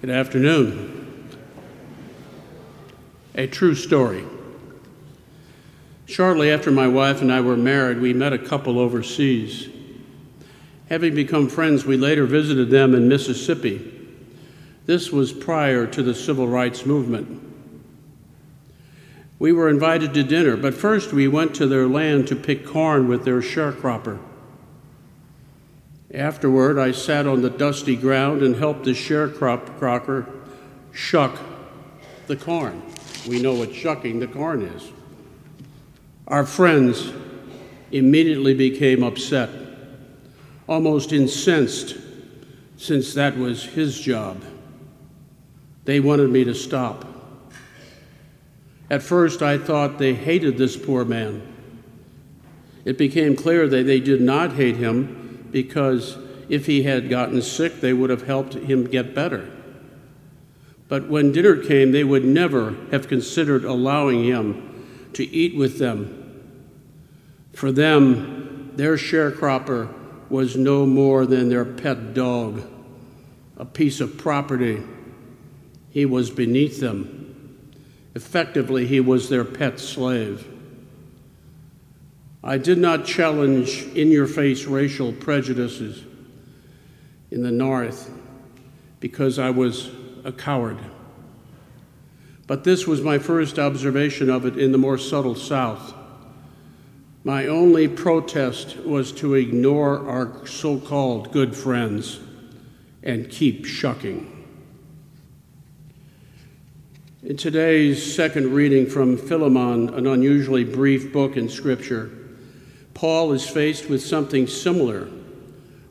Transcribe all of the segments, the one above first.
Good afternoon. A true story. Shortly after my wife and I were married, we met a couple overseas. Having become friends, we later visited them in Mississippi. This was prior to the civil rights movement. We were invited to dinner, but first we went to their land to pick corn with their sharecropper. Afterward, I sat on the dusty ground and helped the sharecropper shuck the corn. We know what shucking the corn is. Our friends immediately became upset, almost incensed, since that was his job. They wanted me to stop. At first, I thought they hated this poor man. It became clear that they did not hate him because if he had gotten sick, they would have helped him get better. But when dinner came, they would never have considered allowing him to eat with them. For them, their sharecropper was no more than their pet dog, a piece of property. He was beneath them. Effectively, he was their pet slave. I did not challenge in your face racial prejudices in the North because I was a coward. But this was my first observation of it in the more subtle South. My only protest was to ignore our so called good friends and keep shucking. In today's second reading from Philemon, an unusually brief book in Scripture, Paul is faced with something similar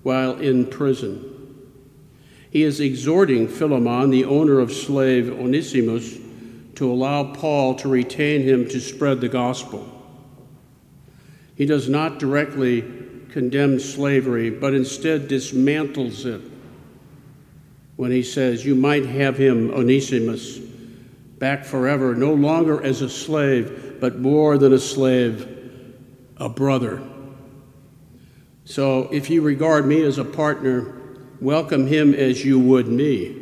while in prison. He is exhorting Philemon, the owner of slave Onesimus, to allow Paul to retain him to spread the gospel. He does not directly condemn slavery, but instead dismantles it when he says, You might have him, Onesimus, back forever, no longer as a slave, but more than a slave a brother. So if you regard me as a partner, welcome him as you would me.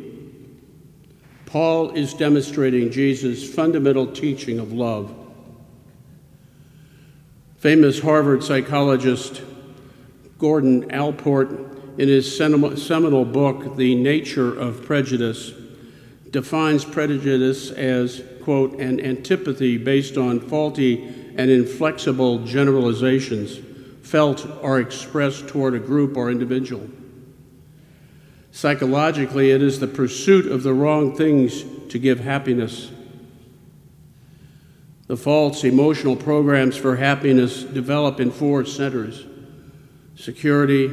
Paul is demonstrating Jesus' fundamental teaching of love. Famous Harvard psychologist Gordon Allport, in his seminal book, The Nature of Prejudice, defines prejudice as, quote, an antipathy based on faulty and inflexible generalizations felt or expressed toward a group or individual. Psychologically, it is the pursuit of the wrong things to give happiness. The false emotional programs for happiness develop in four centers security,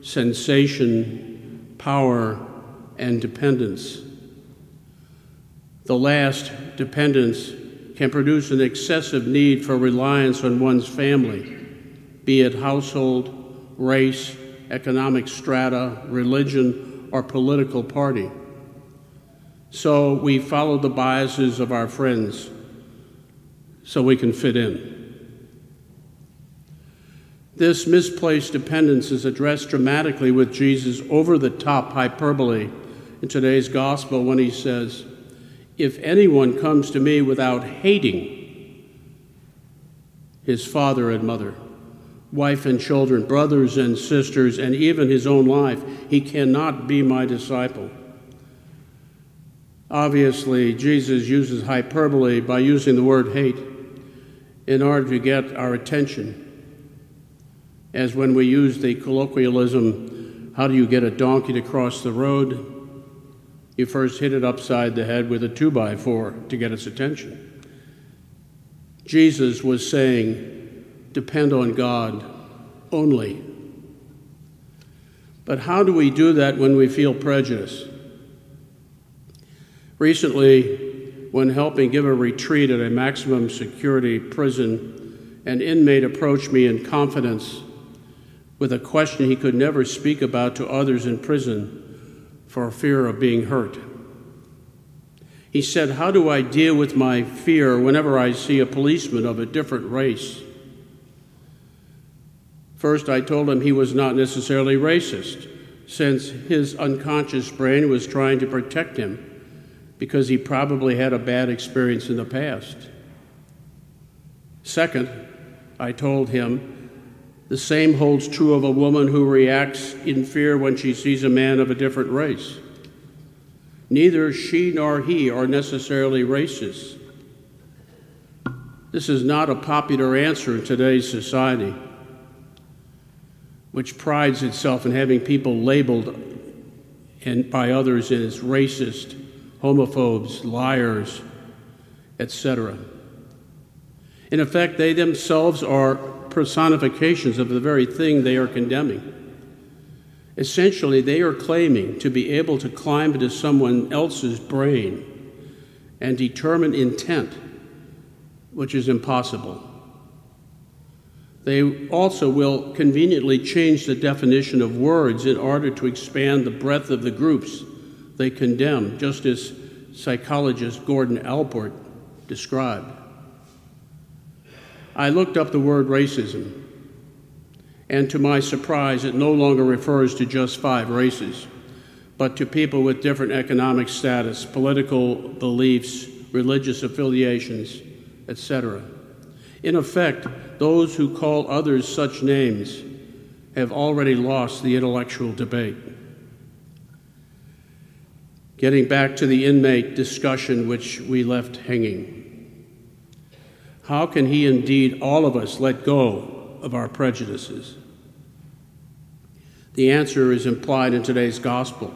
sensation, power, and dependence. The last, dependence, can produce an excessive need for reliance on one's family, be it household, race, economic strata, religion, or political party. So we follow the biases of our friends so we can fit in. This misplaced dependence is addressed dramatically with Jesus' over the top hyperbole in today's gospel when he says, if anyone comes to me without hating his father and mother, wife and children, brothers and sisters, and even his own life, he cannot be my disciple. Obviously, Jesus uses hyperbole by using the word hate in order to get our attention. As when we use the colloquialism, how do you get a donkey to cross the road? You first hit it upside the head with a two by four to get its attention. Jesus was saying, depend on God only. But how do we do that when we feel prejudice? Recently, when helping give a retreat at a maximum security prison, an inmate approached me in confidence with a question he could never speak about to others in prison for fear of being hurt. He said, How do I deal with my fear whenever I see a policeman of a different race? First, I told him he was not necessarily racist, since his unconscious brain was trying to protect him because he probably had a bad experience in the past. Second, I told him the same holds true of a woman who reacts in fear when she sees a man of a different race. Neither she nor he are necessarily racist. This is not a popular answer in today's society, which prides itself in having people labeled and by others as racist, homophobes, liars, etc. In effect, they themselves are personifications of the very thing they are condemning. Essentially, they are claiming to be able to climb into someone else's brain and determine intent, which is impossible. They also will conveniently change the definition of words in order to expand the breadth of the groups they condemn, just as psychologist Gordon Allport described. I looked up the word racism, and to my surprise, it no longer refers to just five races, but to people with different economic status, political beliefs, religious affiliations, etc. In effect, those who call others such names have already lost the intellectual debate. Getting back to the inmate discussion which we left hanging. How can he indeed, all of us, let go of our prejudices? The answer is implied in today's gospel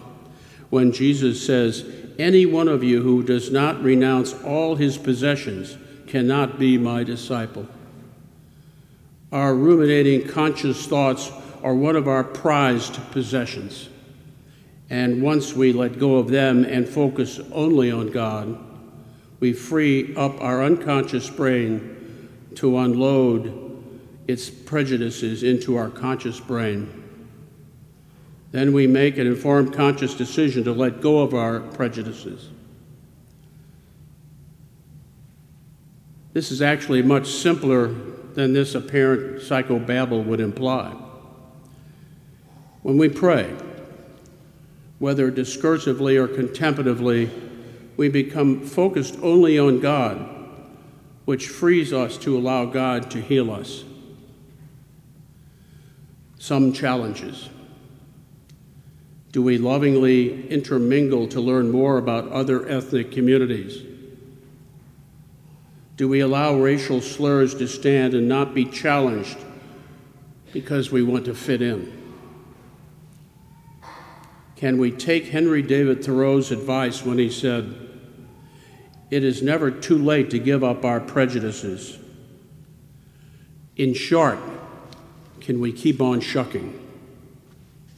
when Jesus says, Any one of you who does not renounce all his possessions cannot be my disciple. Our ruminating conscious thoughts are one of our prized possessions. And once we let go of them and focus only on God, we free up our unconscious brain to unload its prejudices into our conscious brain. Then we make an informed conscious decision to let go of our prejudices. This is actually much simpler than this apparent psychobabble would imply. When we pray, whether discursively or contemplatively, we become focused only on God, which frees us to allow God to heal us. Some challenges. Do we lovingly intermingle to learn more about other ethnic communities? Do we allow racial slurs to stand and not be challenged because we want to fit in? Can we take Henry David Thoreau's advice when he said, it is never too late to give up our prejudices. In short, can we keep on shucking?